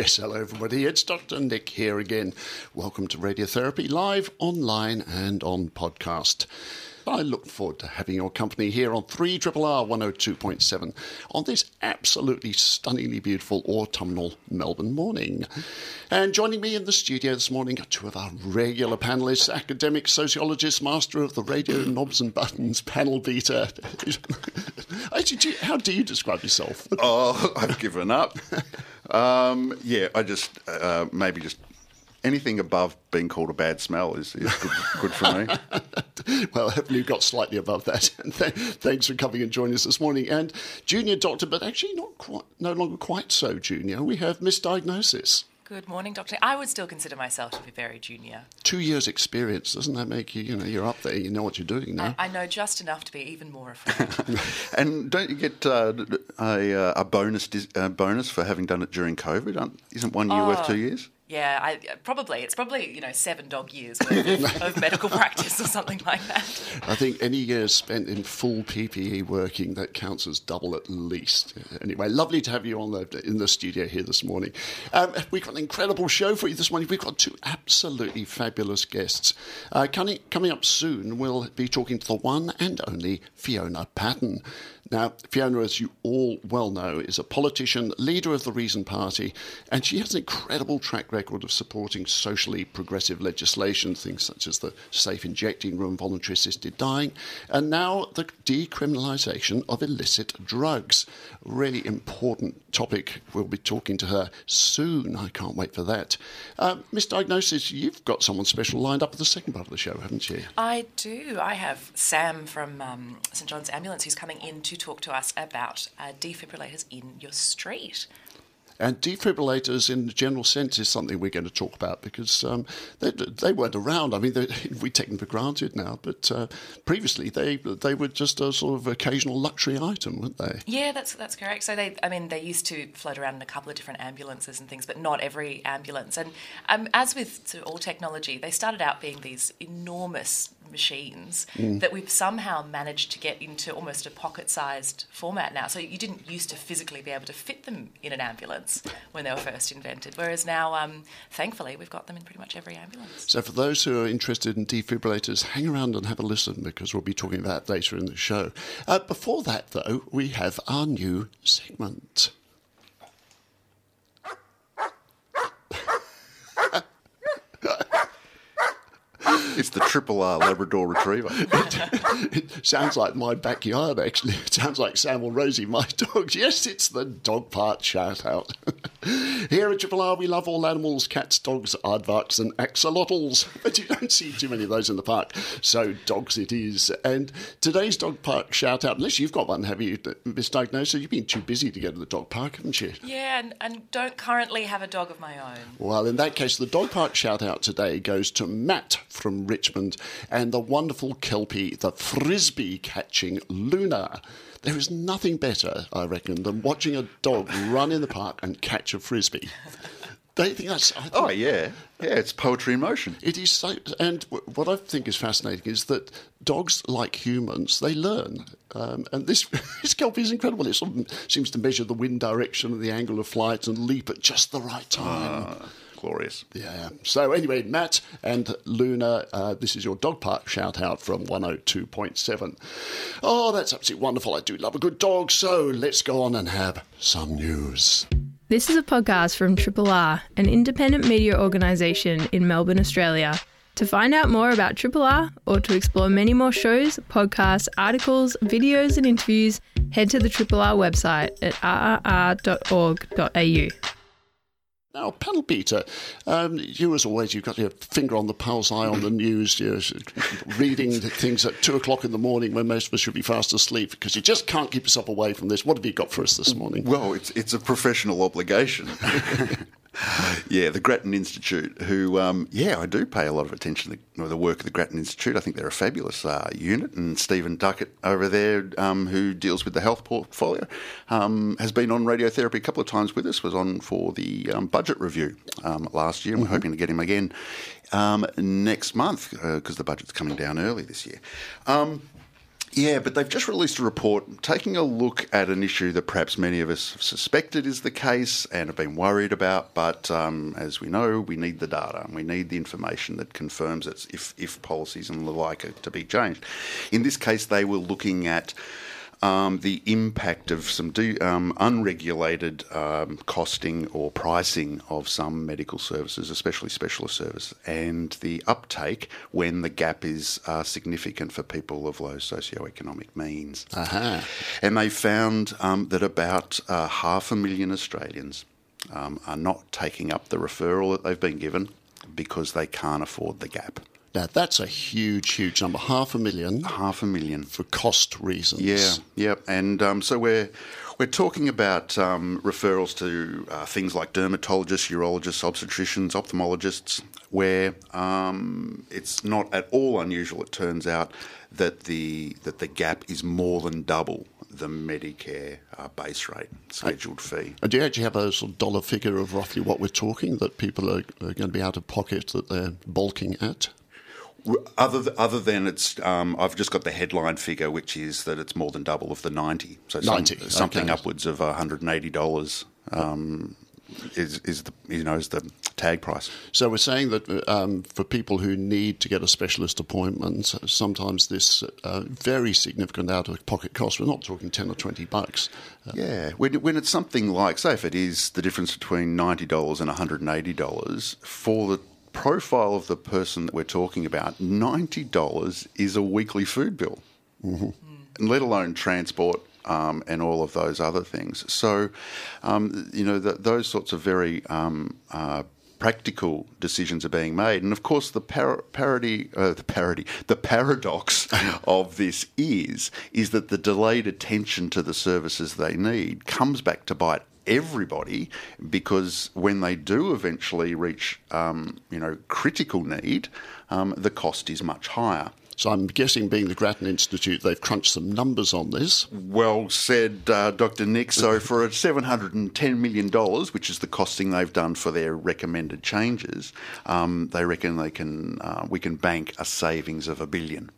Yes, hello everybody. It's Dr. Nick here again. Welcome to Radiotherapy live, online, and on podcast. I look forward to having your company here on 3 R 102.7 on this absolutely stunningly beautiful autumnal Melbourne morning. And joining me in the studio this morning are two of our regular panelists, academic sociologist, master of the radio knobs and buttons, panel beater. How do you describe yourself? Oh, I've given up. Um, yeah, I just uh, maybe just anything above being called a bad smell is, is good, good for me. well, hopefully you got slightly above that. And th- thanks for coming and joining us this morning. And junior doctor, but actually not quite, no longer quite so junior. We have misdiagnosis. Good morning, Doctor. I would still consider myself to be very junior. Two years' experience doesn't that make you? You know, you're up there. You know what you're doing now. I, I know just enough to be even more afraid. and don't you get uh, a, uh, a bonus dis- uh, bonus for having done it during COVID? Isn't one year worth two years? Yeah, I, probably. It's probably, you know, seven dog years worth of medical practice or something like that. I think any year spent in full PPE working, that counts as double at least. Anyway, lovely to have you on the, in the studio here this morning. Um, we've got an incredible show for you this morning. We've got two absolutely fabulous guests. Uh, coming, coming up soon, we'll be talking to the one and only Fiona Patten. Now, Fiona, as you all well know, is a politician, leader of the Reason Party, and she has an incredible track record of supporting socially progressive legislation, things such as the safe injecting room, voluntary assisted dying, and now the decriminalisation of illicit drugs. Really important topic. We'll be talking to her soon. I can't wait for that. Uh, Misdiagnosis, you've got someone special lined up for the second part of the show, haven't you? I do. I have Sam from um, St John's Ambulance who's coming in to talk to us about uh, defibrillators in your street. And defibrillators, in the general sense, is something we're going to talk about because um, they, they, weren't around. I mean, we take them for granted now, but uh, previously they they were just a sort of occasional luxury item, weren't they? Yeah, that's that's correct. So they, I mean, they used to float around in a couple of different ambulances and things, but not every ambulance. And um, as with all technology, they started out being these enormous machines mm. that we've somehow managed to get into almost a pocket-sized format now. So you didn't used to physically be able to fit them in an ambulance when they were first invented, whereas now, um, thankfully, we've got them in pretty much every ambulance. So for those who are interested in defibrillators, hang around and have a listen because we'll be talking about that later in the show. Uh, before that, though, we have our new segment. It's the triple R Labrador Retriever. it sounds like my backyard, actually. It sounds like Sam or Rosie, my dogs. Yes, it's the dog part shout out. Here at Triple R, we love all animals cats, dogs, aardvarks, and axolotls. But you don't see too many of those in the park. So, dogs it is. And today's dog park shout out, unless you've got one, have you misdiagnosed? So you've been too busy to go to the dog park, haven't you? Yeah, and, and don't currently have a dog of my own. Well, in that case, the dog park shout out today goes to Matt from Richmond and the wonderful Kelpie, the frisbee catching Luna. There is nothing better, I reckon, than watching a dog run in the park and catch a frisbee. They think that's. Think oh yeah, yeah. It's poetry in motion. It is so. And what I think is fascinating is that dogs, like humans, they learn. Um, and this this kelpie is incredible. It sort of seems to measure the wind direction and the angle of flight and leap at just the right time. Uh glorious. Yeah. So anyway, Matt and Luna, uh, this is your dog park shout out from 102.7. Oh, that's absolutely wonderful. I do love a good dog. So let's go on and have some news. This is a podcast from Triple R, an independent media organisation in Melbourne, Australia. To find out more about Triple R or to explore many more shows, podcasts, articles, videos, and interviews, head to the Triple R website at rrr.org.au. Now, panel beater, um, you as always, you've got your finger on the pulse, eye on the news, you're reading things at two o'clock in the morning when most of us should be fast asleep because you just can't keep yourself away from this. What have you got for us this morning? Well, it's it's a professional obligation. Yeah, the Grattan Institute, who, um, yeah, I do pay a lot of attention to the, the work of the Grattan Institute. I think they're a fabulous uh, unit. And Stephen Duckett over there, um, who deals with the health portfolio, um, has been on radiotherapy a couple of times with us, was on for the um, budget review um, last year. And we're hoping to get him again um, next month because the budget's coming down early this year. Yeah, but they've just released a report taking a look at an issue that perhaps many of us have suspected is the case and have been worried about. But um, as we know, we need the data and we need the information that confirms it if, if policies and the like are to be changed. In this case, they were looking at um, the impact of some de- um, unregulated um, costing or pricing of some medical services, especially specialist services, and the uptake when the gap is uh, significant for people of low socioeconomic means. Aha. And they found um, that about uh, half a million Australians um, are not taking up the referral that they've been given because they can't afford the gap. Now, that's a huge, huge number. Half a million Half a million. for cost reasons. Yeah, yeah, and um, so we're we're talking about um, referrals to uh, things like dermatologists, urologists, obstetricians, ophthalmologists, where um, it's not at all unusual. It turns out that the that the gap is more than double the Medicare uh, base rate scheduled fee. And do you actually have a sort of dollar figure of roughly what we're talking that people are, are going to be out of pocket that they're bulking at? Other th- other than it's, um, I've just got the headline figure, which is that it's more than double of the ninety. So some- 90, something okay. upwards of hundred and eighty dollars um, is is the you know is the tag price. So we're saying that um, for people who need to get a specialist appointment, sometimes this uh, very significant out-of-pocket cost. We're not talking ten or twenty bucks. Uh, Yeah, when, when it's something like, say, if it is the difference between ninety dollars and one hundred and eighty dollars for the profile of the person that we're talking about, ninety dollars is a weekly food bill, mm-hmm. let alone transport. Um, and all of those other things. So, um, you know, th those sorts of very um, uh, practical decisions are being made. And of course, the par- parody, uh, the parody, the paradox of this is is that the delayed attention to the services they need comes back to bite everybody because when they do eventually reach, um, you know, critical need, um, the cost is much higher. So I'm guessing, being the Grattan Institute, they've crunched some numbers on this. Well said, uh, Dr. Nick. So, for a $710 million, which is the costing they've done for their recommended changes, um, they reckon they can uh, we can bank a savings of a billion.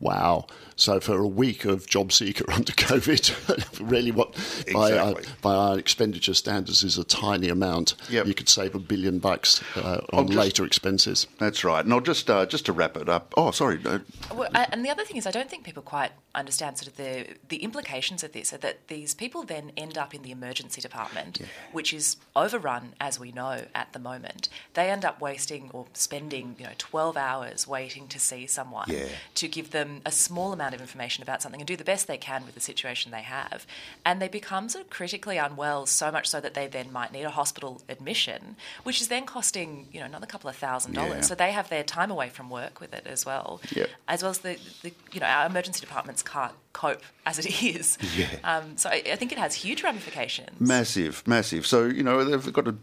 Wow. So for a week of job seeker under COVID, really what by, our, by our expenditure standards is a tiny amount. Yep. You could save a billion bucks uh, on just- later expenses. That's right. And I'll just uh, just to wrap it up. Oh, sorry. Uh, Well, I- and the other thing is, I don't think people quite understand sort of the the implications of this. Are that these people then end up in the emergency department, which is overrun, as we know at the moment. They end up wasting or spending, you know, twelve hours waiting to see someone Yeah. to give them a small amount of information about something and do the best they can with the situation they have, and they become sort of critically unwell, so much so that they then might need a hospital admission, which is then costing you know another couple of thousand dollars. Yeah. So they have their time away from work with it as well Yep. as well as the, the you know our emergency departments can't cope as it is. Yeah. Um, so I, I think it has huge ramifications. Massive, massive. So you know they've got to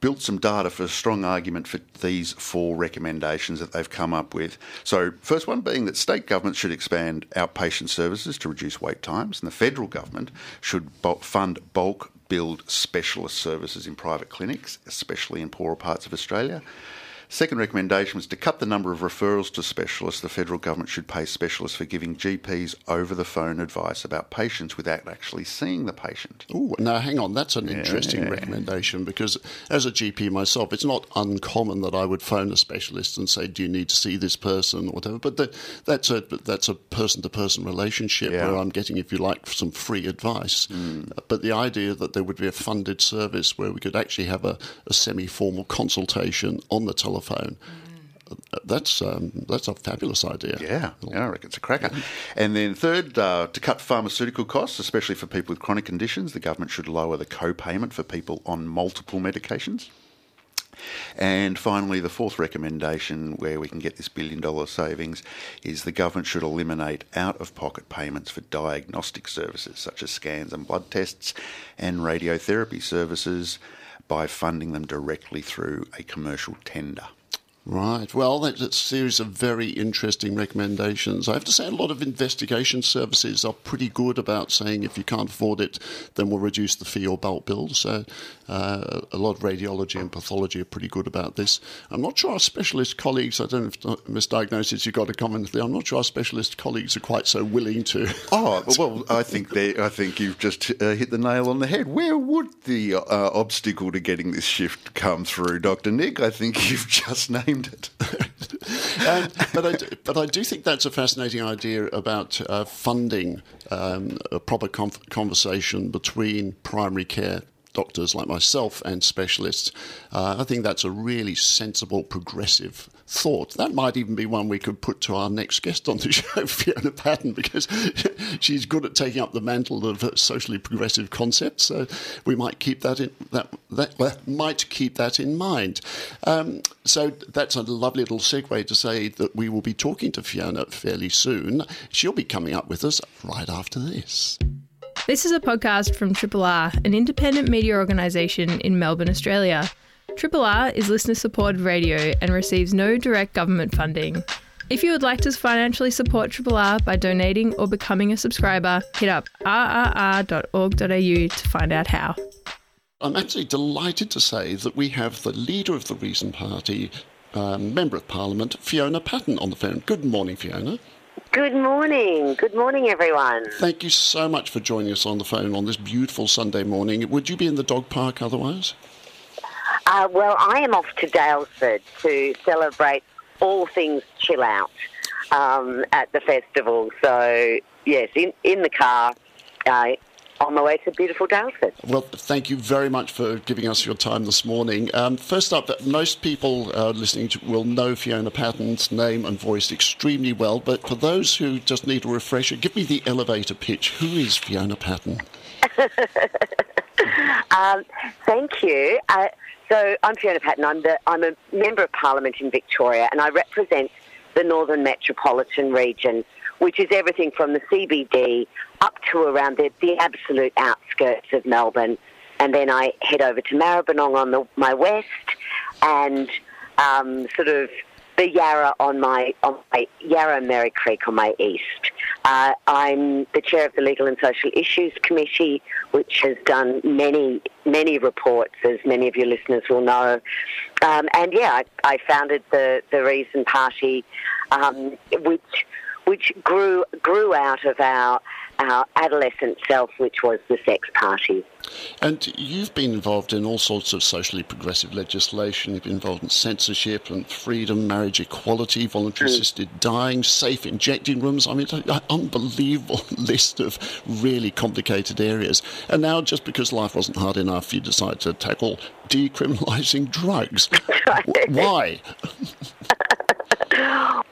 built some data for a strong argument for these four recommendations that they've come up with. So first one being that state governments should expand outpatient services to reduce wait times, and the federal government should fund bulk billed specialist services in private clinics, especially in poorer parts of Australia. Second recommendation was to cut the number of referrals to specialists. The federal government should pay specialists for giving GPs over the phone advice about patients without actually seeing the patient. Oh, now hang on. That's an interesting recommendation because as a GP myself, it's not uncommon that I would phone a specialist and say, "Do you need to see this person?" or whatever. But the, that's a that's a person-to-person relationship Yeah. where I'm getting, if you like, some free advice. Mm. But the idea that there would be a funded service where we could actually have a, a semi-formal consultation on the telephone. That's um, that's a fabulous idea. Yeah, yeah, I reckon it's a cracker. And then third, uh, to cut pharmaceutical costs, especially for people with chronic conditions, the government should lower the co-payment for people on multiple medications. And finally, the fourth recommendation where we can get this billion dollar savings is the government should eliminate out of pocket payments for diagnostic services such as scans and blood tests and radiotherapy services by funding them directly through a commercial tender. Right. Well, that's a series of very interesting recommendations. I have to say, a lot of investigation services are pretty good about saying if you can't afford it, then we'll reduce the fee or bulk bill. So, uh, a lot of radiology and pathology are pretty good about this. I'm not sure our specialist colleagues, I don't know if misdiagnosis you got a comment there, I'm not sure our specialist colleagues are quite so willing to. Oh, well, I think they, I think you've just uh, hit the nail on the head. Where would the uh, obstacle to getting this shift come through, Dr. Nick? I think you've just named it. um, but, I do, but I do think that's a fascinating idea about uh, funding um, a proper conversation between primary care doctors like myself and specialists. Uh, I think that's a really sensible, progressive thought. That might even be one we could put to our next guest on the show, Fiona Patten, because she's good at taking up the mantle of socially progressive concepts. So we might keep that in that that well, might keep that in mind. Um, so that's a lovely little segue to say that we will be talking to Fiona fairly soon. She'll be coming up with us right after this. This is a podcast from Triple R, an independent media organisation in Melbourne, Australia. Triple R is listener supported radio and receives no direct government funding. If you would like to financially support Triple R by donating or becoming a subscriber, hit up rrr.org.au to find out how. I'm actually delighted to say that we have the leader of the Reason Party, um, Member of Parliament, Fiona Patten, on the phone. Good morning, Fiona. Good morning. Good morning, everyone. Thank you so much for joining us on the phone on this beautiful Sunday morning. Would you be in the dog park otherwise? Uh, well, I am off to Daylesford to celebrate all things chill out um, at the festival. So, yes, in, in the car, uh, on my way to beautiful Daylesford. Well, thank you very much for giving us your time this morning. Um, first up, most people uh, listening to, will know Fiona Patten's name and voice extremely well, but for those who just need a refresher, give me the elevator pitch. Who is Fiona Patten? um, thank you. Uh, so I'm Fiona Patten. I'm, the, I'm a member of Parliament in Victoria, and I represent the Northern Metropolitan Region which is everything from the CBD up to around the, the absolute outskirts of Melbourne. And then I head over to Maribyrnong on the, my west and um, sort of the Yarra on my, on my Yarra Merri Creek on my east. Uh, I'm the chair of the Legal and Social Issues Committee, which has done many, many reports, as many of your listeners will know. Um, and yeah, I, I, founded the, the Reason Party, um, which which grew grew out of our our adolescent self, which was the sex party. And you've been involved in all sorts of socially progressive legislation. You've been involved in censorship and freedom, marriage equality, voluntary mm. assisted dying, safe injecting rooms. I mean, an unbelievable list of really complicated areas. And now, just because life wasn't hard enough, you decide to tackle decriminalising drugs. Why?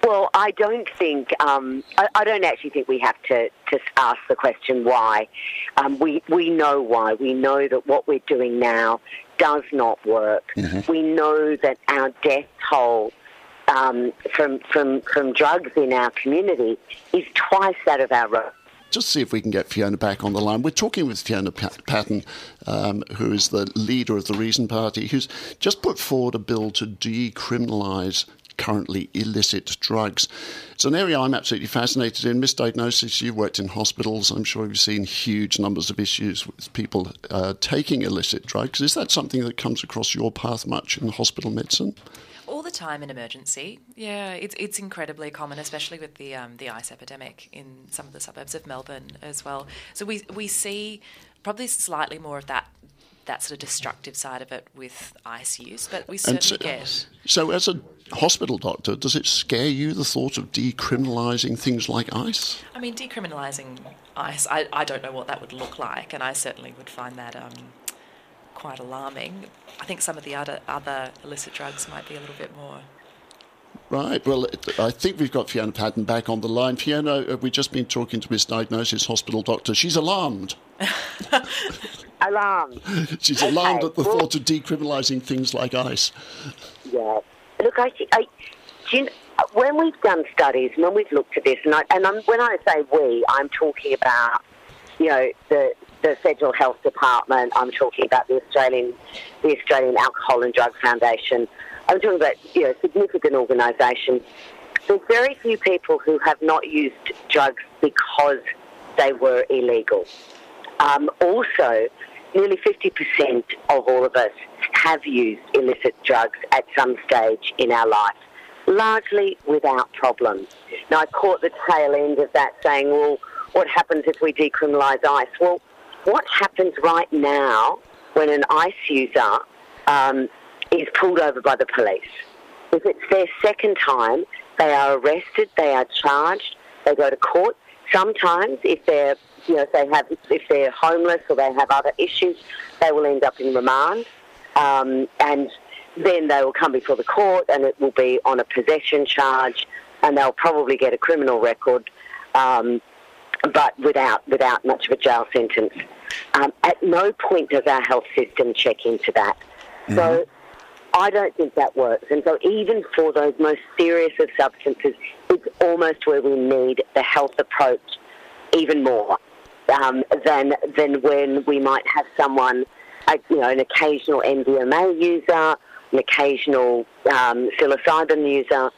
Well, I don't think um, I, I, don't actually think we have to, to ask the question why. Um, we we know why. We know that what we're doing now does not work. Mm-hmm. We know that our death toll um, from from from drugs in our community is twice that of our just see if we can get Fiona back on the line. We're talking with Fiona Patten, um, who is the leader of the Reason Party, who's just put forward a bill to decriminalise currently illicit drugs. It's an area I'm absolutely fascinated in. Misdiagnosis, you've worked in hospitals. I'm sure you've seen huge numbers of issues with people uh, taking illicit drugs. Is that something that comes across your path much in hospital medicine? all the time in emergency. Yeah, it's it's incredibly common, especially with the um, the ice epidemic in some of the suburbs of Melbourne as well. So we we see probably slightly more of that that sort of destructive side of it with ice use, but we certainly so, get. So, as a hospital doctor, does it scare you the thought of decriminalising things like ice? I mean, decriminalising ice, I, I don't know what that would look like, and I certainly would find that um, quite alarming. I think some of the other other illicit drugs might be a little bit more Right. Well, I think we've got Fiona Patten back on the line. Fiona, we've just been talking to Misdiagnosis hospital doctor. She's alarmed. alarmed. She's okay. alarmed at the well, thought of decriminalising things like ice. Yeah. Look, I, I you know, when we've done studies, and when we've looked at this, and, I, and I'm, when I say we, I'm talking about, you know, the the Federal Health Department. I'm talking about the Australian, the Australian Alcohol and Drug Foundation. I'm talking about you know significant organisations. There's very few people who have not used drugs because they were illegal. Um, also, nearly 50% of all of us have used illicit drugs at some stage in our life, largely without problem. Now, I caught the tail end of that saying, well, what happens if we decriminalise ice? Well, what happens right now when an ice user um, is pulled over by the police? If it's their second time, they are arrested, they are charged, they go to court. Sometimes, if they're you know, if they have, if they're homeless or they have other issues, they will end up in remand, um, and then they will come before the court, and it will be on a possession charge, and they'll probably get a criminal record, um, but without without much of a jail sentence. Um, at no point does our health system check into that. Mm-hmm. So I don't think that works. And so even for those most serious of substances, it's almost where we need the health approach even more um, than than when we might have someone, uh, you know, an occasional MDMA user, an occasional um, psilocybin user,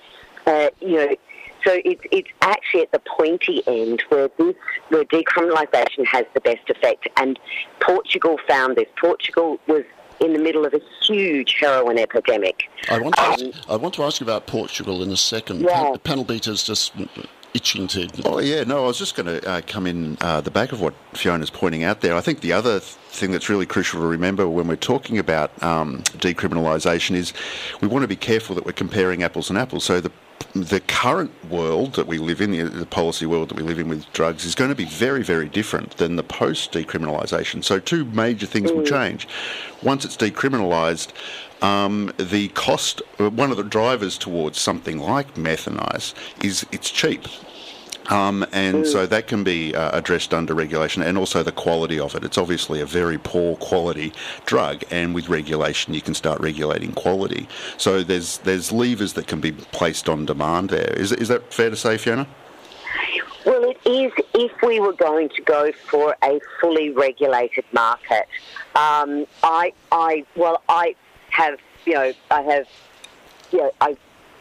uh, you know. So it's it's actually at the pointy end where this where decriminalisation has the best effect. And Portugal found this. Portugal was in the middle of a huge heroin epidemic. I want to, um, ask, I want to ask you about Portugal in a second. Yeah. Panel beaters just itching to. Oh yeah, no, I was just going to uh, come in uh, the back of what Fiona's pointing out there. I think the other thing that's really crucial to remember when we're talking about um, decriminalisation is we want to be careful that we're comparing apples and apples. So the the current world that we live in, the, the, policy world that we live in with drugs, is going to be very, very different than the post decriminalisation. So, two major things will mm. change. Once it's decriminalised, um, the cost, uh, one of the drivers towards something like meth and ice is it's cheap. Um, and so that can be uh, addressed under regulation and also the quality of it. It's obviously a very poor quality drug, and with regulation, you can start regulating quality. So there's there's levers that can be placed on demand there. Is, is that fair to say, Fiona? Well, it is if we were going to go for a fully regulated market. Um, I, I, well, I have, you know, I have, you know, I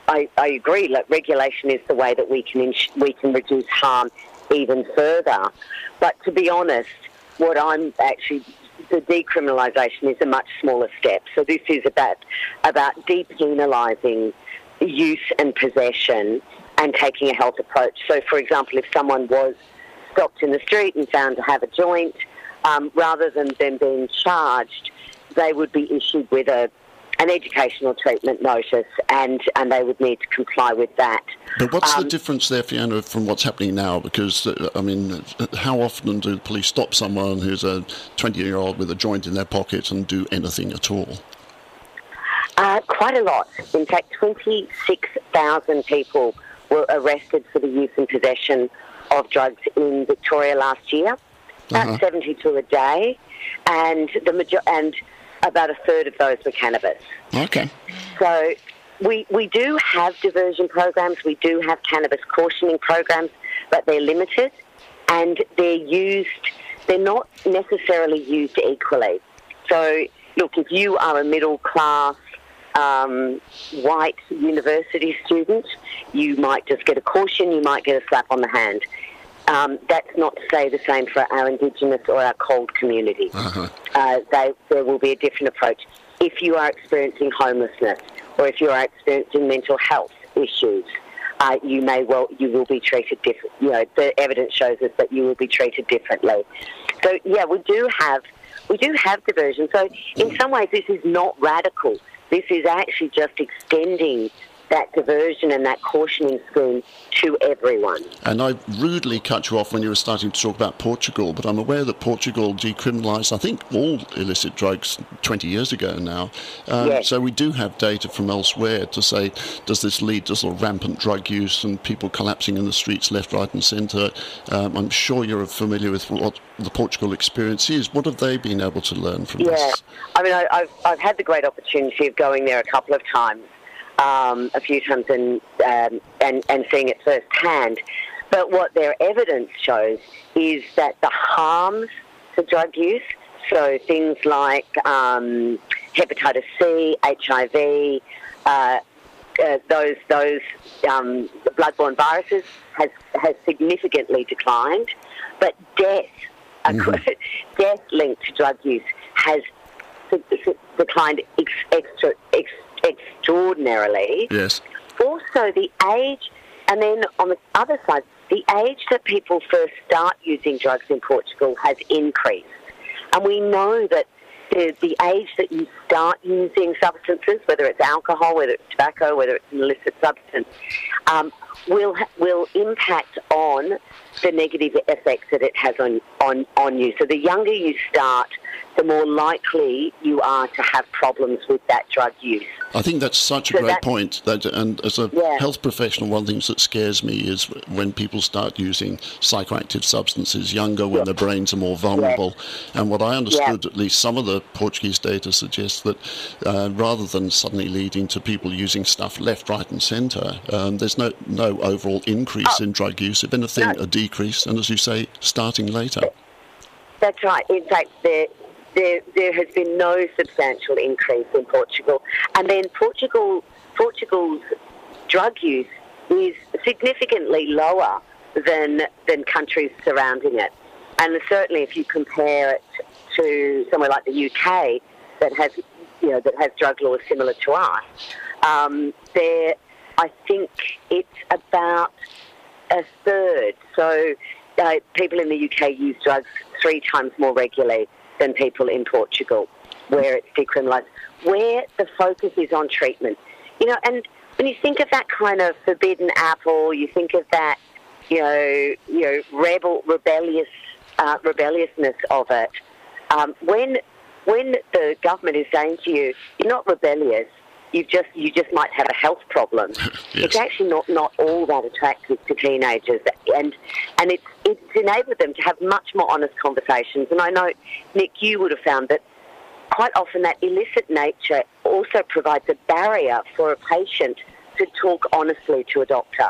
I, I agree. Like regulation is the way that we can ins- we can reduce harm even further. But to be honest, what I'm actually the decriminalisation is a much smaller step. So this is about about depenalising use and possession and taking a health approach. So, for example, if someone was stopped in the street and found to have a joint, um, rather than them being charged, they would be issued with a an educational treatment notice, and, and they would need to comply with that. But what's um, the difference there, Fiona, from what's happening now? Because, uh, I mean, how often do the police stop someone who's a 20 year old with a joint in their pocket and do anything at all? Uh, quite a lot. In fact, 26,000 people were arrested for the use and possession of drugs in Victoria last year. That's uh-huh. 72 a day. And the major- and about a third of those were cannabis. Okay. So we, we do have diversion programs, we do have cannabis cautioning programs, but they're limited and they're used, they're not necessarily used equally. So, look, if you are a middle class um, white university student, you might just get a caution, you might get a slap on the hand. Um, that's not to say the same for our Indigenous or our CALD communities. Uh-huh. Uh, they, there will be a different approach. If you are experiencing homelessness or if you are experiencing mental health issues, uh, you may well you will be treated different. You know, the evidence shows us that you will be treated differently. So yeah, we do have we do have diversion. So in some ways, this is not radical. This is actually just extending that diversion and that cautioning scheme to everyone. And I rudely cut you off when you were starting to talk about Portugal, but I'm aware that Portugal decriminalised, I think, all illicit drugs 20 years ago now. Um, yes. So we do have data from elsewhere to say, does this lead to sort of rampant drug use and people collapsing in the streets left, right, and centre? Um, I'm sure you're familiar with what the Portugal experience is. What have they been able to learn from yeah. this? Yeah, I mean, I, I've, I've had the great opportunity of going there a couple of times um, a few times and, um, and, and seeing it firsthand. But what their evidence shows is that the harms for drug use. So things like um, hepatitis C, HIV, uh, uh, those those um, bloodborne viruses has has significantly declined, but death, death linked to drug use has declined ex- extra, ex- extraordinarily. Yes. Also, the age, and then on the other side, the age that people first start using drugs in Portugal has increased. And we know that the, the age that you start using substances, whether it's alcohol, whether it's tobacco, whether it's an illicit substance, um, will will impact on the negative effects that it has on, on, on you. So the younger you start, the more likely you are to have problems with that drug use. I think that's such a great point. That, and as a Yeah. health professional, one of the things that scares me is when people start using psychoactive substances younger, when their brains are more vulnerable. And what I understood, at least some of the Portuguese data suggests that uh, rather than suddenly leading to people using stuff left, right, and centre, um, there's no no overall increase in drug use. If anything, Oh. No. a decrease. And as you say, starting later. That's right. In fact, there, there, there has been no substantial increase in Portugal. And then Portugal, Portugal's drug use is significantly lower than, than countries surrounding it. And certainly if you compare it to somewhere like the UK that has, you know, that has drug laws similar to us, um, there, I think it's about a third. So uh, people in the UK use drugs three times more regularly than people in Portugal, where it's decriminalised, where the focus is on treatment. You know, and when you think of that kind of forbidden apple, you think of that, you know, you know, rebel, rebellious, uh, rebelliousness of it. Um, when when the government is saying to you, you're not rebellious, you just you just might have a health problem. It's actually not, not all that attractive to teenagers, and and it's it's enabled them to have much more honest conversations. And I know Nick, you would have found that quite often that illicit nature also provides a barrier for a patient to talk honestly to a doctor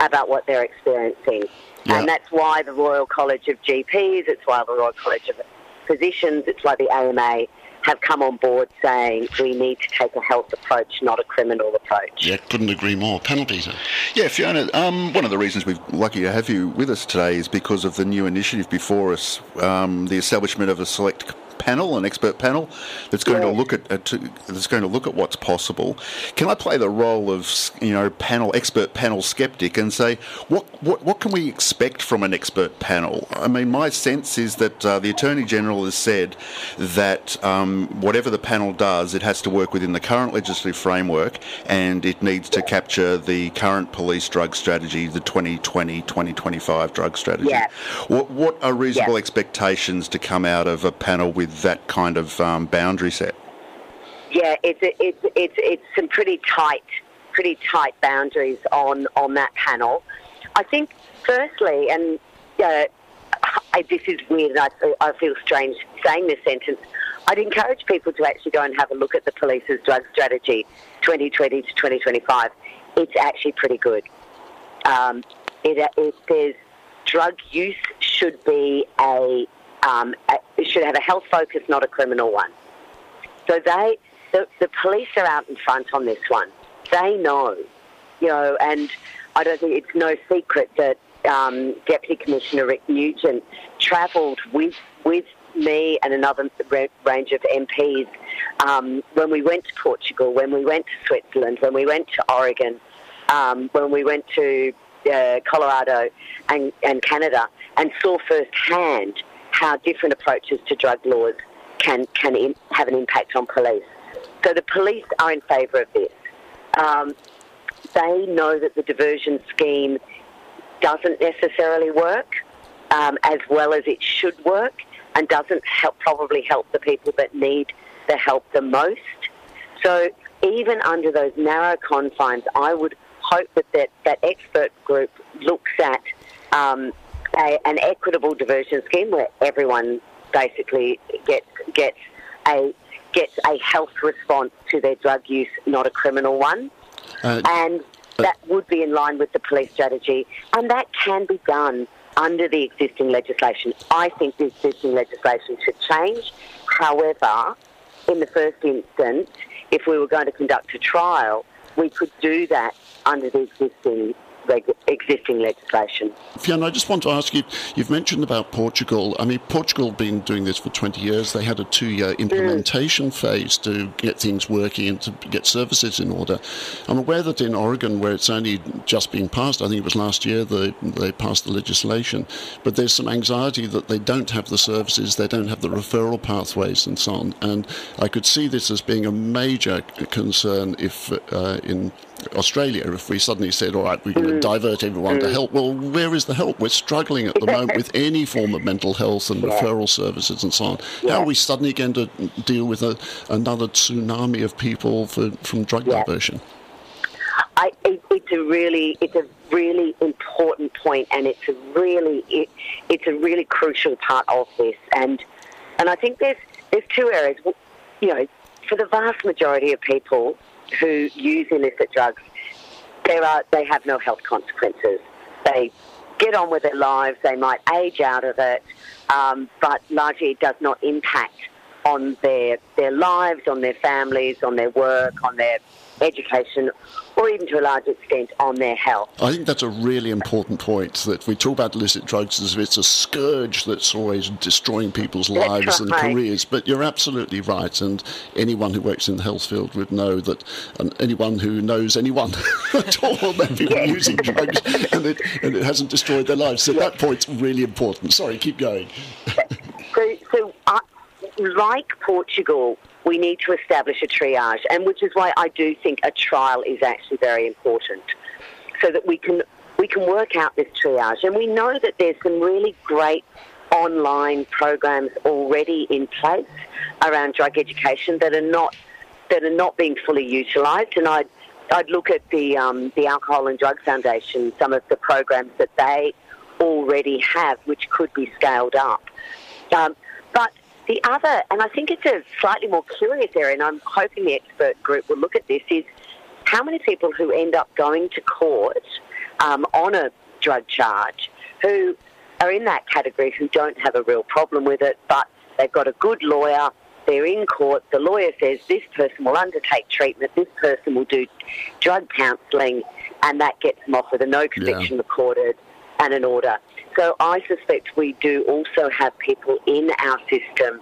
about what they're experiencing. Yeah. And that's why the Royal College of GPs, it's why the Royal College of Physicians, it's why the AMA have come on board saying we need to take a health approach, not a criminal approach. Yeah, couldn't agree more. Panel Beater. Yeah, Fiona, um, one of the reasons we're lucky to have you with us today is because of the new initiative before us, um, the establishment of a select panel, an expert panel that's going to look at, at to, that's going to look at what's possible. Can I play the role of you know panel expert panel skeptic and say what what what can we expect from an expert panel? I mean, my sense is that uh, the attorney general has said that um, whatever the panel does, it has to work within the current legislative framework and it needs to capture the current police drug strategy, the 2020-2025 drug strategy. Yeah. What, what are reasonable Yeah. expectations to come out of a panel with that kind of um, boundary set? Yeah, it's it's it's it's some pretty tight, pretty tight boundaries on on that panel. I think, firstly, and uh, I, this is weird, and I, I feel strange saying this sentence. I'd encourage people to actually go and have a look at the police's drug strategy, 2020 to 2025. It's actually pretty good. Um, it, it drug use should be a, um, a it should have a health focus, not a criminal one. So they, the, the police are out in front on this one. They know, you know, and I don't think it's no secret that um, Deputy Commissioner Rick Nugent travelled with with me and another range of MPs um, when we went to Portugal, when we went to Switzerland, when we went to Oregon, um, when we went to uh, Colorado and, and Canada, and saw firsthand how different approaches to drug laws can can in, have an impact on police. So the police are in favour of this. Um, they know that the diversion scheme doesn't necessarily work um, as well as it should work, and doesn't help probably help the people that need the help the most. So even under those narrow confines, I would hope that that, that expert group looks at um, a, an equitable diversion scheme where everyone basically gets gets a gets a health response to their drug use, not a criminal one, Uh, and that would be in line with the police strategy, and that can be done under the existing legislation. I think the existing legislation should change. However, in the first instance, if we were going to conduct a trial, we could do that under the existing reg- existing legislation. Fiona, I just want to ask you, you've mentioned about Portugal. I mean, Portugal have been doing this for 20 years. They had a two-year implementation phase to get things working and to get services in order. I'm aware that in Oregon, where it's only just been passed, I think it was last year they, they passed the legislation, but there's some anxiety that they don't have the services, they don't have the referral pathways and so on. And I could see this as being a major concern if uh, in Australia, if we suddenly said, all right, we're going to mm. divert everyone to mm. help, well, where is the help? We're struggling at the moment with any form of mental health and referral services and so on. How are we suddenly going to deal with a, another tsunami of people for, from drug diversion? I, it, it's a really, it's a really important point, and it's a really, it, it's a really crucial part of this. And and I think there's there's two areas. You know, for the vast majority of people who use illicit drugs, there are they have no health consequences. They get on with their lives. They might age out of it, um, but largely it does not impact on their their lives, on their families, on their work, on their education, or even to a large extent on their health. I think that's a really important point that we talk about illicit drugs as if it's a scourge that's always destroying people's lives and careers. But you're absolutely right, and anyone who works in the health field would know that, and anyone who knows anyone at all, they've been Yes. using drugs and it, and it hasn't destroyed their lives. So that point's really important. Sorry, keep going. So, so uh, like Portugal, we need to establish a triage, and which is why I do think a trial is actually very important, so that we can we can work out this triage. And we know that there's some really great online programs already in place around drug education that are not that are not being fully utilised. And I'd I'd look at the um, the Alcohol and Drug Foundation, some of the programs that they already have, which could be scaled up. Um, but the other, and I think it's a slightly more curious area, and I'm hoping the expert group will look at this, is how many people who end up going to court um, on a drug charge who are in that category who don't have a real problem with it, but they've got a good lawyer, they're in court, the lawyer says this person will undertake treatment, this person will do drug counselling, and that gets them off with a no conviction recorded and an order. So I suspect we do also have people in our system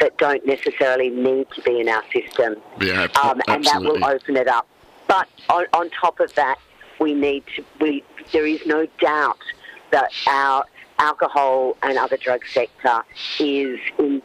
that don't necessarily need to be in our system. Yeah, um, and that will open it up. But on, on top of that, we need to. We there is no doubt that our alcohol and other drug sector is in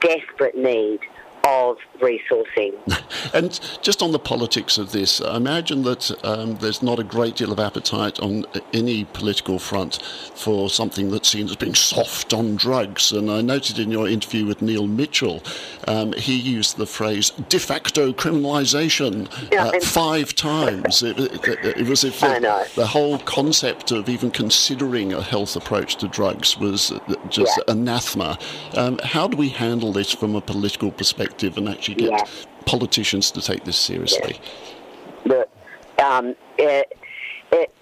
desperate need of resourcing. And just on the politics of this, I imagine that um, there's not a great deal of appetite on any political front for something that's seen as being soft on drugs. And I noted in your interview with Neil Mitchell, um, he used the phrase de facto criminalisation uh, five times. It, it, it was if know. the whole concept of even considering a health approach to drugs was just Yeah. anathema. Um, how do we handle this from a political perspective and actually get Yeah. politicians to take this seriously? Look, um, it, it,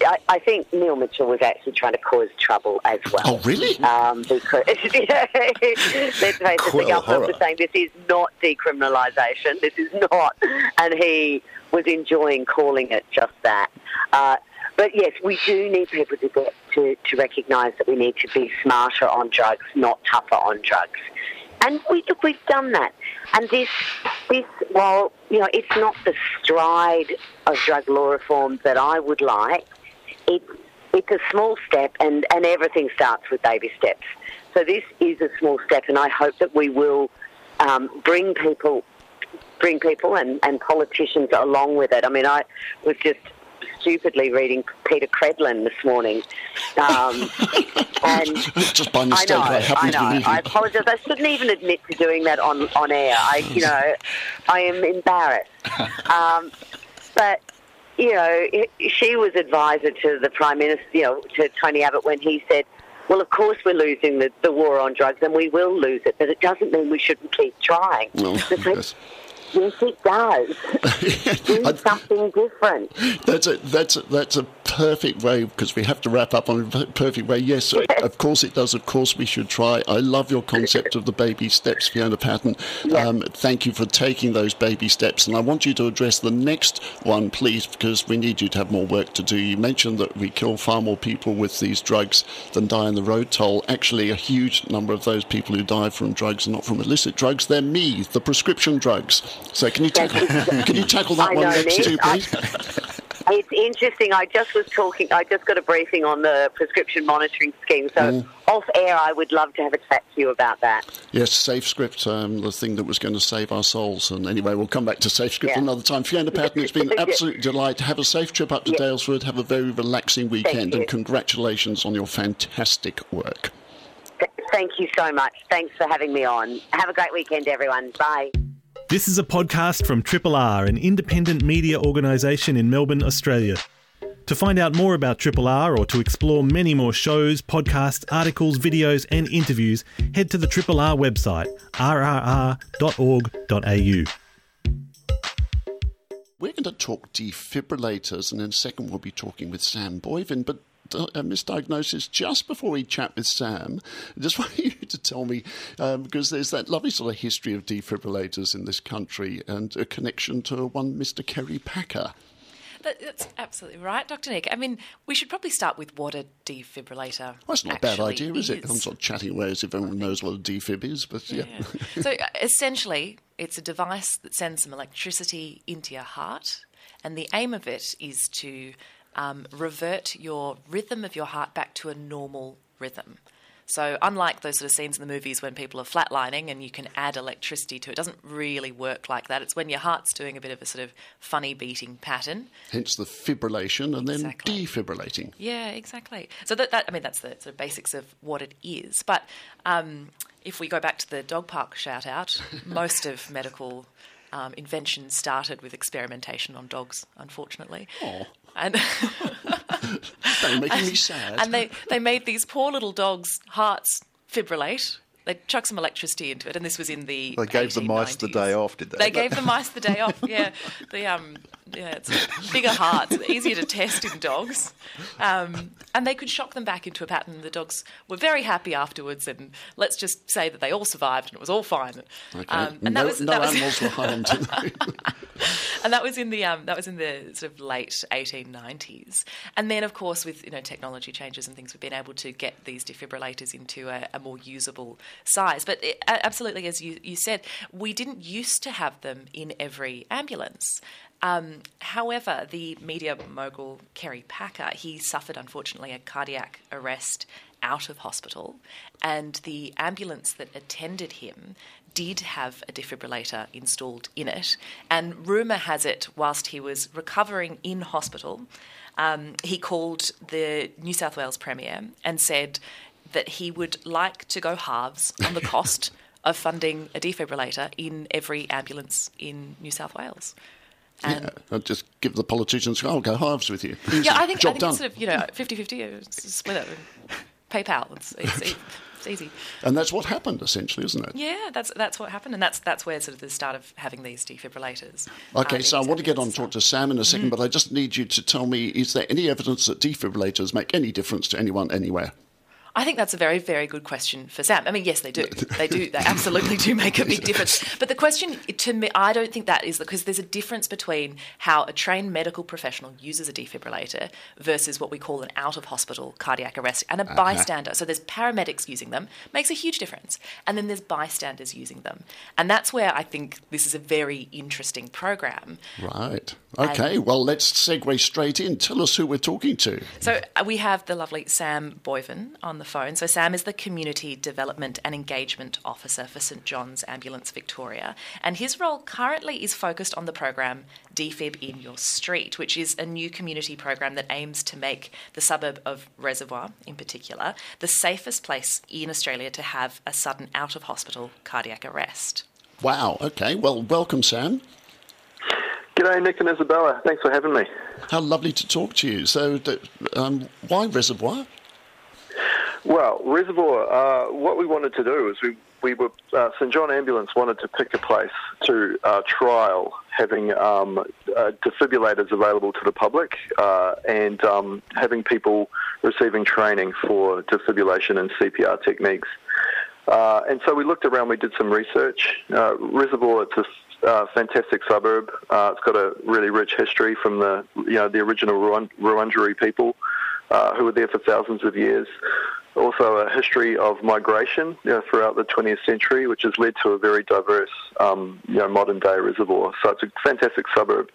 I, I think Neil Mitchell was actually trying to cause trouble as well. Oh, really? Um, because let's face it, the government was saying this is not decriminalisation. This is not, and he was enjoying calling it just that. Uh, but yes, we do need people to get to, to recognise that we need to be smarter on drugs, not tougher on drugs. And we look, we've done that. And this, this, while you know, it's not the stride of drug law reform that I would like. It's it's a small step, and and everything starts with baby steps. So this is a small step, and I hope that we will um, bring people, bring people and, and politicians along with it. I mean, I was just stupidly reading Peta Credlin this morning, um, and Just by I know, I, I happened to know. I apologise. I shouldn't even admit to doing that on, on air. I, you know, I am embarrassed. Um, but you know, it, she was advisor to the prime minister, you know, to Tony Abbott when he said, "Well, of course we're losing the, the war on drugs, and we will lose it, but it doesn't mean we shouldn't keep trying." Yes. Yes, it does. Do I- something different. That's a that's a, that's a perfect way because we have to wrap up on a perfect way. Yes, of course it does. Of course we should try. I love your concept of the baby steps, Fiona Patten. Um, thank you for taking those baby steps. And I want you to address the next one, please, because we need you to have more work to do. You mentioned that we kill far more people with these drugs than die in the road toll. Actually, a huge number of those people who die from drugs are not from illicit drugs. They're me, the prescription drugs. So can you tackle, can you tackle that I one next too, I- please? It's interesting. I just was talking. I just got a briefing on the prescription monitoring scheme. So Mm. off air, I would love to have a chat to you about that. Yes, SafeScript, um, the thing that was going to save our souls. And anyway, we'll come back to SafeScript Yeah. another time. Fiona Patten, it's been an absolute delight. To have a safe trip up to Yeah. Daylesford. Have a very relaxing weekend. And congratulations on your fantastic work. Th- Thank you so much. Thanks for having me on. Have a great weekend, everyone. Bye. This is a podcast from Triple R, an independent media organisation in Melbourne, Australia. To find out more about Triple R or to explore many more shows, podcasts, articles, videos, and interviews, head to the Triple R website, rrr.org.au. We're going to talk defibrillators, and in a second, we'll be talking with Sam Boyvin. But misdiagnosis just before we chat with Sam. I just want you to tell me, um, because there's that lovely sort of history of defibrillators in this country and a connection to one Mr. Kerry Packer. That, that's absolutely right, Dr. Nick. I mean, we should probably start with what a defibrillator Well, that's not a bad idea, is it? I'm sort of chatting away as if everyone knows what a defib is, but yeah. Yeah. so uh, essentially, it's a device that sends some electricity into your heart, and the aim of it is to um, revert your rhythm of your heart back to a normal rhythm. So, unlike those sort of scenes in the movies when people are flatlining and you can add electricity to it, it doesn't really work like that. It's when your heart's doing a bit of a sort of funny beating pattern. Hence the fibrillation and Exactly. then defibrillating. Yeah, exactly. So that, that I mean, that's the sort of basics of what it is. But um, if we go back to the dog park shout out, most of medical um, invention started with experimentation on dogs, unfortunately. Oh. And, They're making me sad. and they, they made these poor little dogs' hearts fibrillate. They chucked some electricity into it, and this was in the. They gave the mice the day off, did they? They gave the mice the day off. Yeah, the um, yeah, it's bigger hearts, easier to test in dogs, um, and they could shock them back into a pattern. The dogs were very happy afterwards, and let's just say that they all survived and it was all fine. Okay. Um, and no that was no that was, animals were harmed. and that was in the um, that was in the sort of late 1890s. And then, of course, with you know technology changes and things, we've been able to get these defibrillators into a, a more usable size. But it, absolutely, as you, you said, we didn't used to have them in every ambulance. Um, however, the media mogul Kerry Packer, he suffered unfortunately a cardiac arrest out of hospital, and the ambulance that attended him did have a defibrillator installed in it. And rumour has it, whilst he was recovering in hospital, um, he called the New South Wales Premier and said that he would like to go halves on the cost of funding a defibrillator in every ambulance in New South Wales. And Yeah, I'll just give the politicians, I'll go halves with you. yeah, I think, I think done. it's sort of, you know, 50 50, split it. PayPal, it's, it's, it's easy. And that's what happened, essentially, isn't it? Yeah, that's that's what happened, and that's that's where sort of the start of having these defibrillators. Okay, uh, so I want to get on ambulance talk to Sam in a Mm. second, but I just need you to tell me is there any evidence that defibrillators make any difference to anyone anywhere? I think that's a very, very good question for Sam. I mean, yes, they do. They do. They absolutely do make a big difference. But the question to me, I don't think that is because there's a difference between how a trained medical professional uses a defibrillator versus what we call an out of hospital cardiac arrest and a bystander. So there's paramedics using them, makes a huge difference. And then there's bystanders using them. And that's where I think this is a very interesting program. Right. Okay, well, let's segue straight in. Tell us who we're talking to. So uh, we have the lovely Sam Boyven on the phone. So Sam is the Community Development and Engagement Officer for St John's Ambulance Victoria, and his role currently is focused on the program Defib in Your Street, which is a new community program that aims to make the suburb of Reservoir, in particular, the safest place in Australia to have a sudden out of hospital cardiac arrest. Wow, okay, well, welcome, Sam. G'day, Nick and Isabella. Thanks for having me. How lovely to talk to you. So, um, why Reservoir? Well, Reservoir, uh, what we wanted to do is we we were uh, St John Ambulance wanted to pick a place to uh, trial having um, uh, defibrillators available to the public uh, and um, having people receiving training for defibrillation and CPR techniques. Uh, and so we looked around, we did some research. Reservoir, it's a fantastic suburb. It's got a really rich history from the, you know, the original Wurundjeri people who were there for thousands of years. Also, a history of migration you know, throughout the 20th century, which has led to a very diverse, um, you know, modern-day reservoir. So it's a fantastic suburb.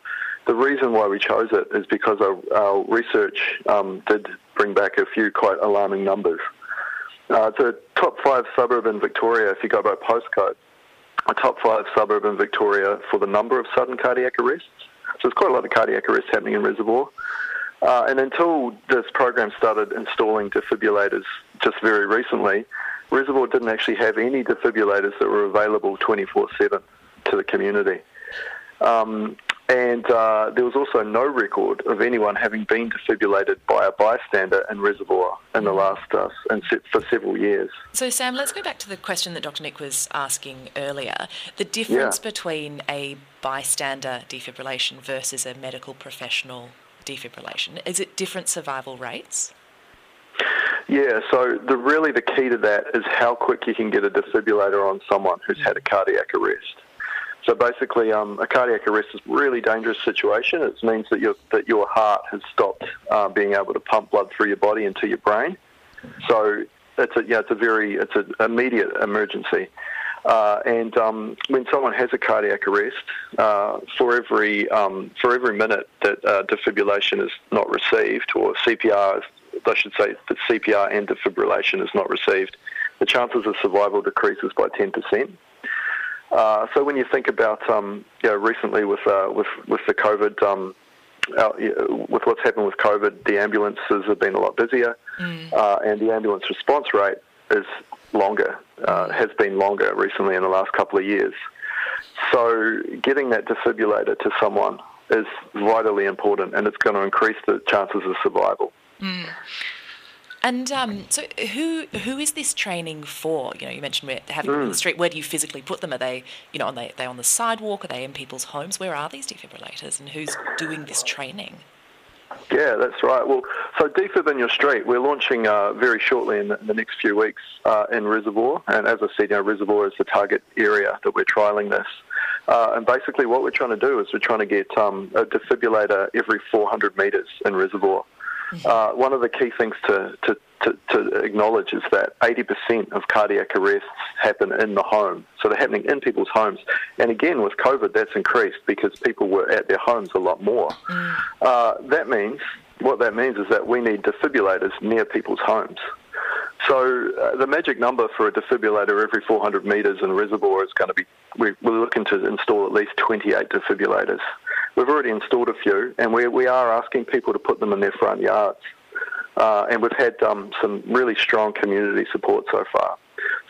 The reason why we chose it is because our, our research um, did bring back a few quite alarming numbers. Uh, it's a top five suburb in Victoria if you go by postcode. A top five suburb in Victoria for the number of sudden cardiac arrests. So there's quite a lot of cardiac arrests happening in Reservoir. Uh, and until this program started installing defibrillators just very recently, Reservoir didn't actually have any defibrillators that were available 24 7 to the community. Um, and uh, there was also no record of anyone having been defibrillated by a bystander in Reservoir in the last uh, in se- for several years. So, Sam, let's go back to the question that Dr. Nick was asking earlier: the difference yeah. between a bystander defibrillation versus a medical professional defibrillation. Is it different survival rates? Yeah, so the really the key to that is how quick you can get a defibrillator on someone who's had a cardiac arrest. So basically, um, a cardiac arrest is a really dangerous situation. It means that your that your heart has stopped uh, being able to pump blood through your body into your brain. So it's a yeah, it's a very it's an immediate emergency. Uh, and um, when someone has a cardiac arrest, uh, for every um, for every minute that uh, defibrillation is not received, or CPR, I should say, that CPR and defibrillation is not received, the chances of survival decreases by 10%. Uh, so when you think about um, you know, recently with uh, with with the COVID, um, with what's happened with COVID, the ambulances have been a lot busier, mm. uh, and the ambulance response rate is longer, uh, has been longer recently in the last couple of years. So getting that defibrillator to someone is vitally important, and it's going to increase the chances of survival. Mm. And um, so, who who is this training for? You know, you mentioned we're having them mm. on the street. Where do you physically put them? Are they, you know, are they, are they on the sidewalk? Are they in people's homes? Where are these defibrillators, and who's doing this training? Yeah, that's right. Well, so Defib in your street, we're launching uh, very shortly in the, in the, next few weeks uh, in Reservoir, and as I said, you know, Reservoir is the target area that we're trialling this. Uh, and basically, what we're trying to do is we're trying to get um, a defibrillator every 400 metres in Reservoir. Uh, one of the key things to, to, to, to, acknowledge is that 80% of cardiac arrests happen in the home. So they're happening in people's homes. And again, with COVID, that's increased because people were at their homes a lot more. Mm. Uh, that means, what that means is that we need defibrillators near people's homes. So uh, the magic number for a defibrillator every 400 metres in a reservoir is going to be, we're looking to install at least 28 defibrillators. We've already installed a few, and we, we are asking people to put them in their front yards. Uh, and we've had um, some really strong community support so far.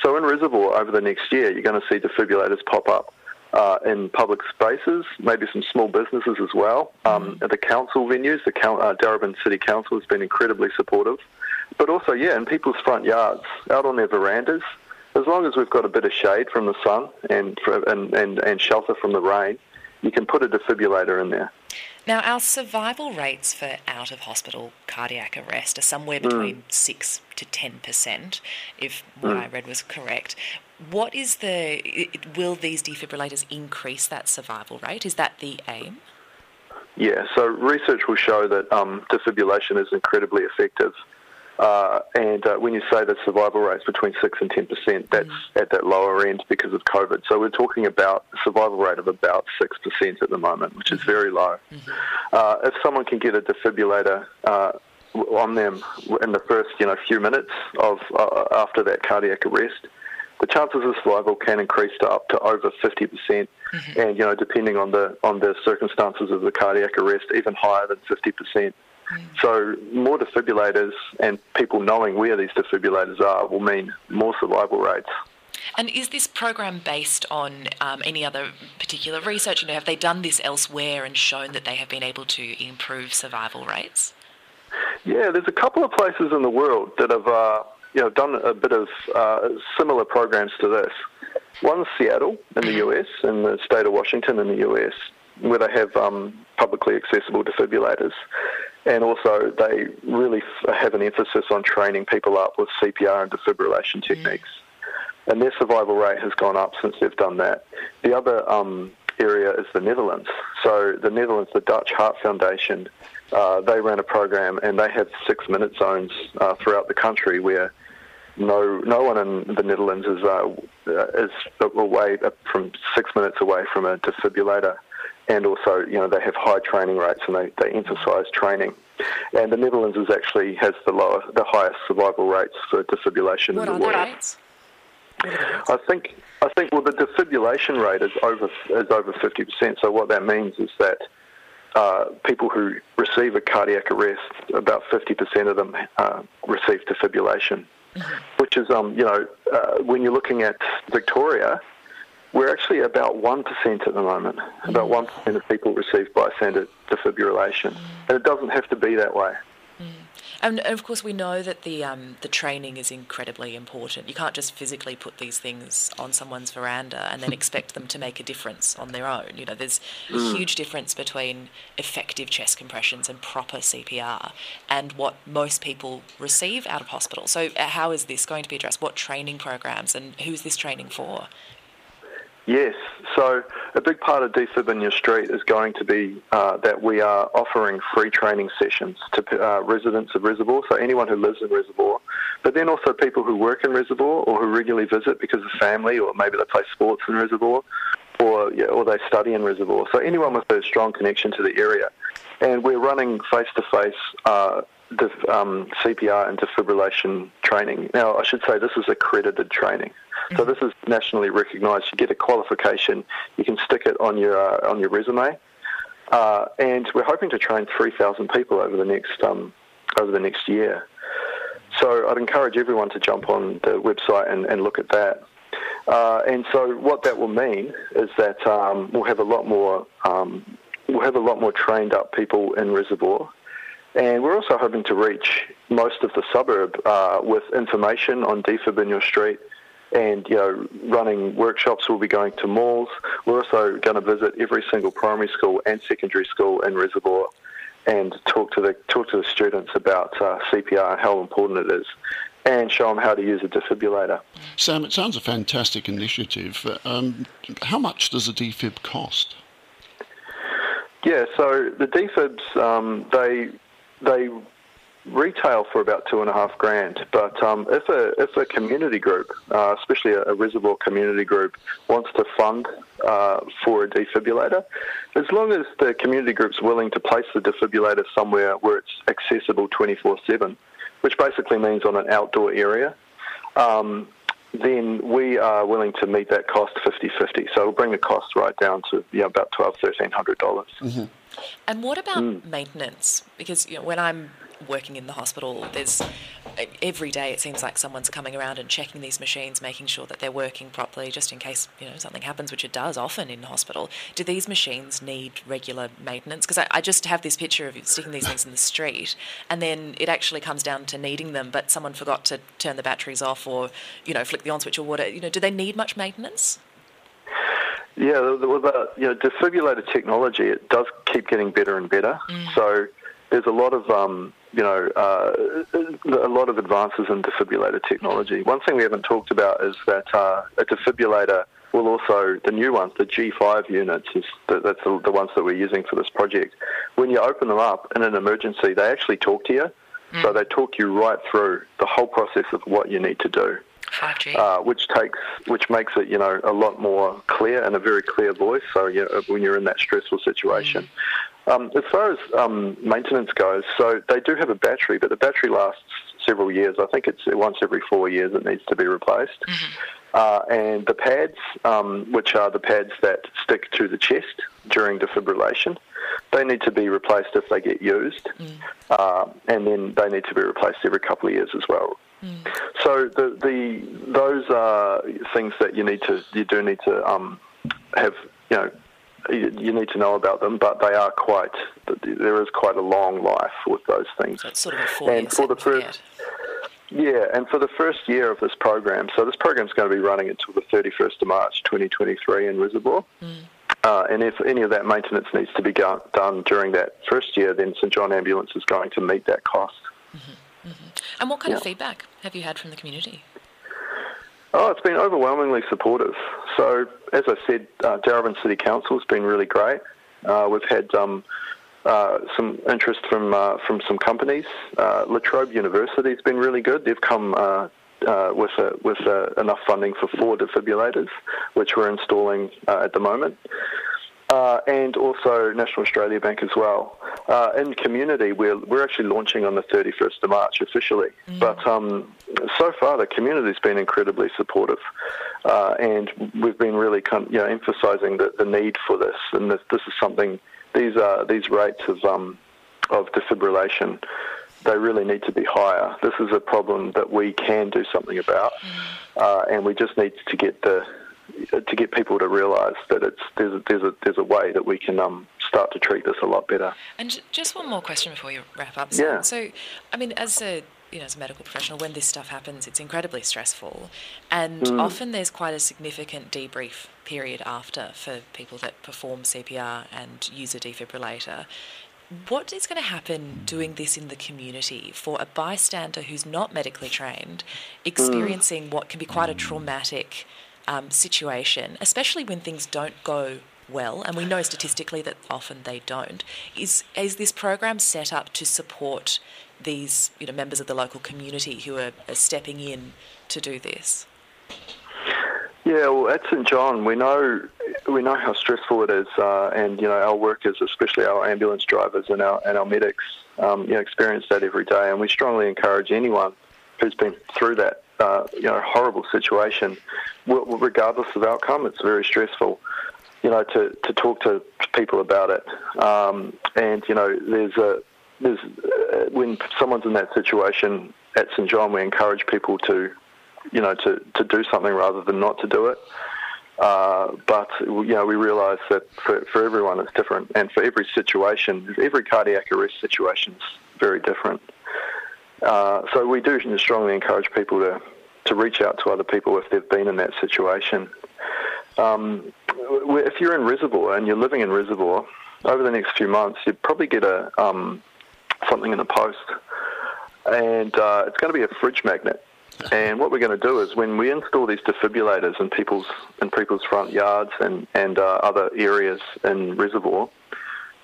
So in Reservoir over the next year, you're going to see defibrillators pop up uh, in public spaces, maybe some small businesses as well. Um, at the council venues, the uh, Darebin City Council has been incredibly supportive. But also, yeah, in people's front yards, out on their verandas, as long as we've got a bit of shade from the sun and, and, and, and shelter from the rain, you can put a defibrillator in there. Now, our survival rates for out of hospital cardiac arrest are somewhere between mm. 6 to 10%, if what mm. I read was correct. What is the, will these defibrillators increase that survival rate? Is that the aim? Yeah, so research will show that um, defibrillation is incredibly effective uh, and uh, when you say the survival rate's between 6 and 10%, that's mm. at that lower end because of COVID. So we're talking about a survival rate of about 6% at the moment, which is mm-hmm. very low. Mm-hmm. Uh, if someone can get a defibrillator uh, on them in the first you know, few minutes of uh, after that cardiac arrest, the chances of survival can increase to up to over 50%, mm-hmm. and you know, depending on the on the circumstances of the cardiac arrest, even higher than 50%. So more defibrillators and people knowing where these defibrillators are will mean more survival rates. And is this program based on um, any other particular research? You know, have they done this elsewhere and shown that they have been able to improve survival rates? Yeah, there's a couple of places in the world that have uh, you know done a bit of uh, similar programs to this. One's Seattle in the US, in the state of Washington in the US, where they have um, publicly accessible defibrillators, and also they really have an emphasis on training people up with CPR and defibrillation techniques. And their survival rate has gone up since they've done that. The other um, area is the Netherlands. So the Netherlands, the Dutch Heart Foundation, uh, they ran a program and they have six-minute zones uh, throughout the country where no no one in the Netherlands is uh, is away from six minutes away from a defibrillator, and also you know they have high training rates and they, they emphasise training. And the Netherlands is actually has the lower the highest survival rates for defibrillation What in the world. rates? I think I think well the defibrillation rate is over is over fifty percent. So what that means is that uh, people who receive a cardiac arrest, about fifty percent of them uh, receive defibrillation, which is um you know uh, when you're looking at Victoria. We're actually about 1% at the moment. About 1% of people receive bystander defibrillation. And it doesn't have to be that way. And, and of course, we know that the um, the training is incredibly important. You can't just physically put these things on someone's veranda and then expect them to make a difference on their own. You know, there's a huge difference between effective chest compressions and proper CPR and what most people receive out of hospital. So, uh, how is this going to be addressed? What training programs and who's this training for? Yes. So a big part of Defib in Your Street is going to be uh, that we are offering free training sessions to uh, residents of Reservoir, so anyone who lives in Reservoir, but then also people who work in Reservoir or who regularly visit because of family or maybe they play sports in Reservoir or, yeah, or they study in Reservoir. So anyone with a strong connection to the area. And we're running face-to-face uh, def- um, CPR and defibrillation training. Now, I should say this is accredited training. So this is nationally recognised. You get a qualification. You can stick it on your uh, on your resume, uh, and we're hoping to train 3,000 people over the next um, over the next year. So I'd encourage everyone to jump on the website and, and look at that. Uh, and so what that will mean is that um, we'll have a lot more um, we'll have a lot more trained up people in Reservoir. And we're also hoping to reach most of the suburb uh, with information on defib in your street and you know running workshops we'll be going to malls we're also going to visit every single primary school and secondary school in reservoir and talk to the talk to the students about uh, CPR and how important it is and show them how to use a defibrillator Sam, it sounds a fantastic initiative. Um, how much does a defib cost? Yeah, so the defibs um, they they retail for about two and a half grand. But um, if a if a community group, uh, especially a, a reservoir community group, wants to fund uh, for a defibrillator, as long as the community group's willing to place the defibrillator somewhere where it's accessible 24/7, which basically means on an outdoor area. Um, then we are willing to meet that cost 50-50. So it'll bring the cost right down to you know, about twelve, thirteen hundred dollars. And what about hmm. maintenance? Because you know, when I'm working in the hospital, there's every day it seems like someone's coming around and checking these machines, making sure that they're working properly, just in case you know something happens, which it does often in the hospital. Do these machines need regular maintenance? Because I, I just have this picture of you sticking these things in the street, and then it actually comes down to needing them, but someone forgot to turn the batteries off or you know flick the on switch or whatever. You know, do they need much maintenance? Yeah, the, you know, defibrillator technology it does keep getting better and better. So there's a lot of um, you know uh, a lot of advances in defibrillator technology. One thing we haven't talked about is that uh, a defibrillator will also the new ones, the G5 units, is the, that's the, the ones that we're using for this project. When you open them up in an emergency, they actually talk to you. So they talk you right through the whole process of what you need to do 5G. uh, which takes which makes it you know a lot more clear and a very clear voice. So you know, when you're in that stressful situation. Um, as far as um, maintenance goes, so they do have a battery, but the battery lasts several years. I think it's once every four years it needs to be replaced. Uh, and the pads, um, which are the pads that stick to the chest during defibrillation, they need to be replaced if they get used, uh, and then they need to be replaced every couple of years as well. So the, the those are things that you need to you do need to um, have you know you, need to know about them, but they are quite there is quite a long life with those things. So sort of and for the first Yeah, and for the first year of this program, so this program is going to be running until the 31st of March 2023 in Reservoir. Uh, and if any of that maintenance needs to be go- done during that first year, then St John Ambulance is going to meet that cost. And what kind of feedback have you had from the community? Oh, it's been overwhelmingly supportive. So, as I said, uh, Darebin City Council has been really great. Uh, we've had um, uh, some interest from uh, from some companies. Uh, La Trobe University has been really good. They've come uh, uh, with with uh, enough funding for four defibrillators, which we're installing uh, at the moment. Uh, and also National Australia Bank as well. Uh, in community, we're, we're actually launching on the 31st of March officially. But um, so far, the community's been incredibly supportive, uh, and we've been really you know, emphasising the, the need for this. And this, this is something these uh, these rates of um, of defibrillation they really need to be higher. This is a problem that we can do something about, uh, and we just need to get the to get people to realise that it's there's a, there's a there's a way that we can um, start to treat this a lot better. And just one more question before you wrap up. Yeah. So, I mean, as a you know, as a medical professional, when this stuff happens, it's incredibly stressful, and Mm. often there's quite a significant debrief period after for people that perform CPR and use a defibrillator. What is going to happen doing this in the community for a bystander who's not medically trained, experiencing what can be quite a traumatic um, situation, especially when things don't go well, and we know statistically that often they don't. Is is this program set up to support these you know members of the local community who are, are stepping in to do this? Yeah, well, at St John, we know we know how stressful it is, uh, and you know our workers, especially our ambulance drivers and our and our medics, um, you know, experience that every day. And we strongly encourage anyone who's been through that, uh, you know, horrible situation, regardless of outcome, it's very stressful. You know, to, to talk to people about it, um, and you know, there's a there's uh, when someone's in that situation at St John, we encourage people to you know, to, to do something rather than not to do it. Uh, but you know, we realise that for, for everyone it's different, and for every situation, every cardiac arrest situation is very different. Uh, so we do strongly encourage people to, to reach out to other people if they've been in that situation. Um, if you're in Reservoir and you're living in Reservoir, over the next few months, you'd probably get a um, something in the post, and uh, it's going to be a fridge magnet. And what we're going to do is when we install these defibrillators in people's in people's front yards and and uh, other areas in reservoir,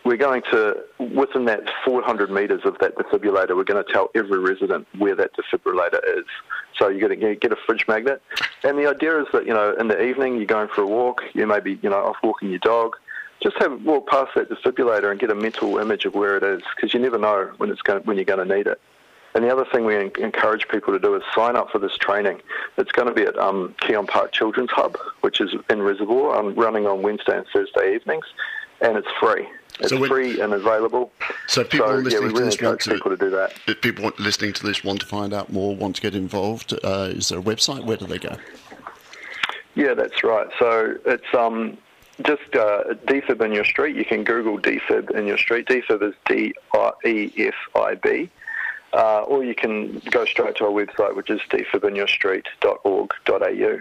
we're going to within that 400 metres of that defibrillator, we're going to tell every resident where that defibrillator is. So you're going to get a fridge magnet, and the idea is that you know in the evening you're going for a walk, you may be you know off walking your dog. Just have walk past that defibrillator and get a mental image of where it is, because you never know when it's going when you're going to need it. And the other thing we encourage people to do is sign up for this training. It's going to be at um, Keon Park Children's Hub, which is in Reservoir, um, running on Wednesday and Thursday evenings, and it's free. It's So when- free and available. So people yeah, listening we to really this want to- people to do that. If people listening to this want to find out more, want to get involved, uh, is there a website? Where do they go? Yeah, that's right. So it's um, just uh, defib in your street. You can Google defib in your street. Defib is D E F I B. Uh, or you can go straight to our website, which is defibinyourstreet.org.au.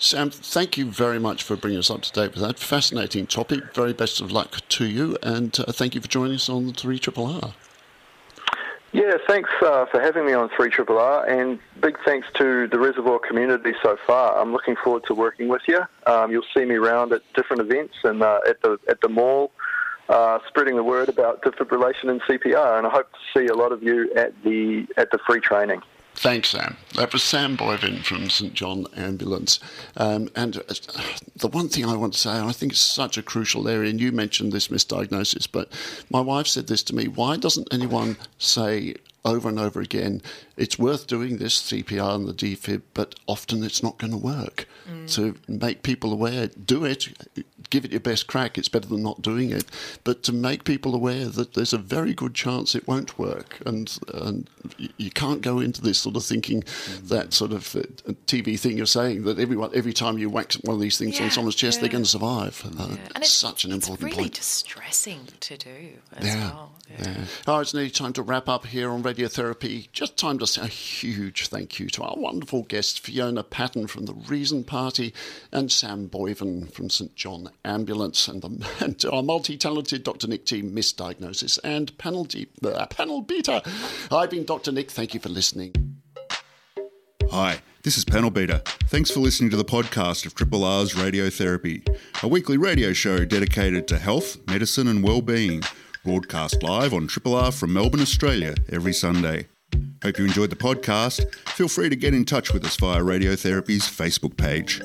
Sam, thank you very much for bringing us up to date with that fascinating topic. Very best of luck to you, and uh, thank you for joining us on the 3 Triple R. Yeah, thanks uh, for having me on Three Triple R, and big thanks to the Reservoir community so far. I'm looking forward to working with you. Um, you'll see me around at different events and uh, at the at the mall, uh, spreading the word about defibrillation and CPR. And I hope to see a lot of you at the at the free training. Thanks, Sam. That was Sam Boyvin from St John Ambulance. Um, and uh, the one thing I want to say, I think it's such a crucial area, and you mentioned this misdiagnosis, but my wife said this to me why doesn't anyone say over and over again, it's worth doing this CPR and the defib, but often it's not going to work. To make people aware, do it, give it your best crack. It's better than not doing it. But to make people aware that there's a very good chance it won't work, and and you can't go into this sort of thinking that sort of uh, TV thing you're saying that everyone every time you whack one of these things on someone's chest, they're going to survive. Uh, And it's such an it's important really point. distressing to do as Yeah. well. Yeah. Yeah. Oh, it's nearly time to wrap up here on Radiotherapy. Just time to say a huge thank you to our wonderful guests, Fiona Patten from the Reason Party and Sam Boyven from St John Ambulance, and, the, and our multi-talented Dr. Nick T, Misdiagnosis and Panel, D, uh, panel Beater. I've been Dr. Nick. Thank you for listening. Hi, this is Panel Beater. Thanks for listening to the podcast of Triple R's Radiotherapy, a weekly radio show dedicated to health, medicine, and well-being. Broadcast live on Triple R from Melbourne, Australia, every Sunday. Hope you enjoyed the podcast. Feel free to get in touch with us via Radiotherapy's Facebook page.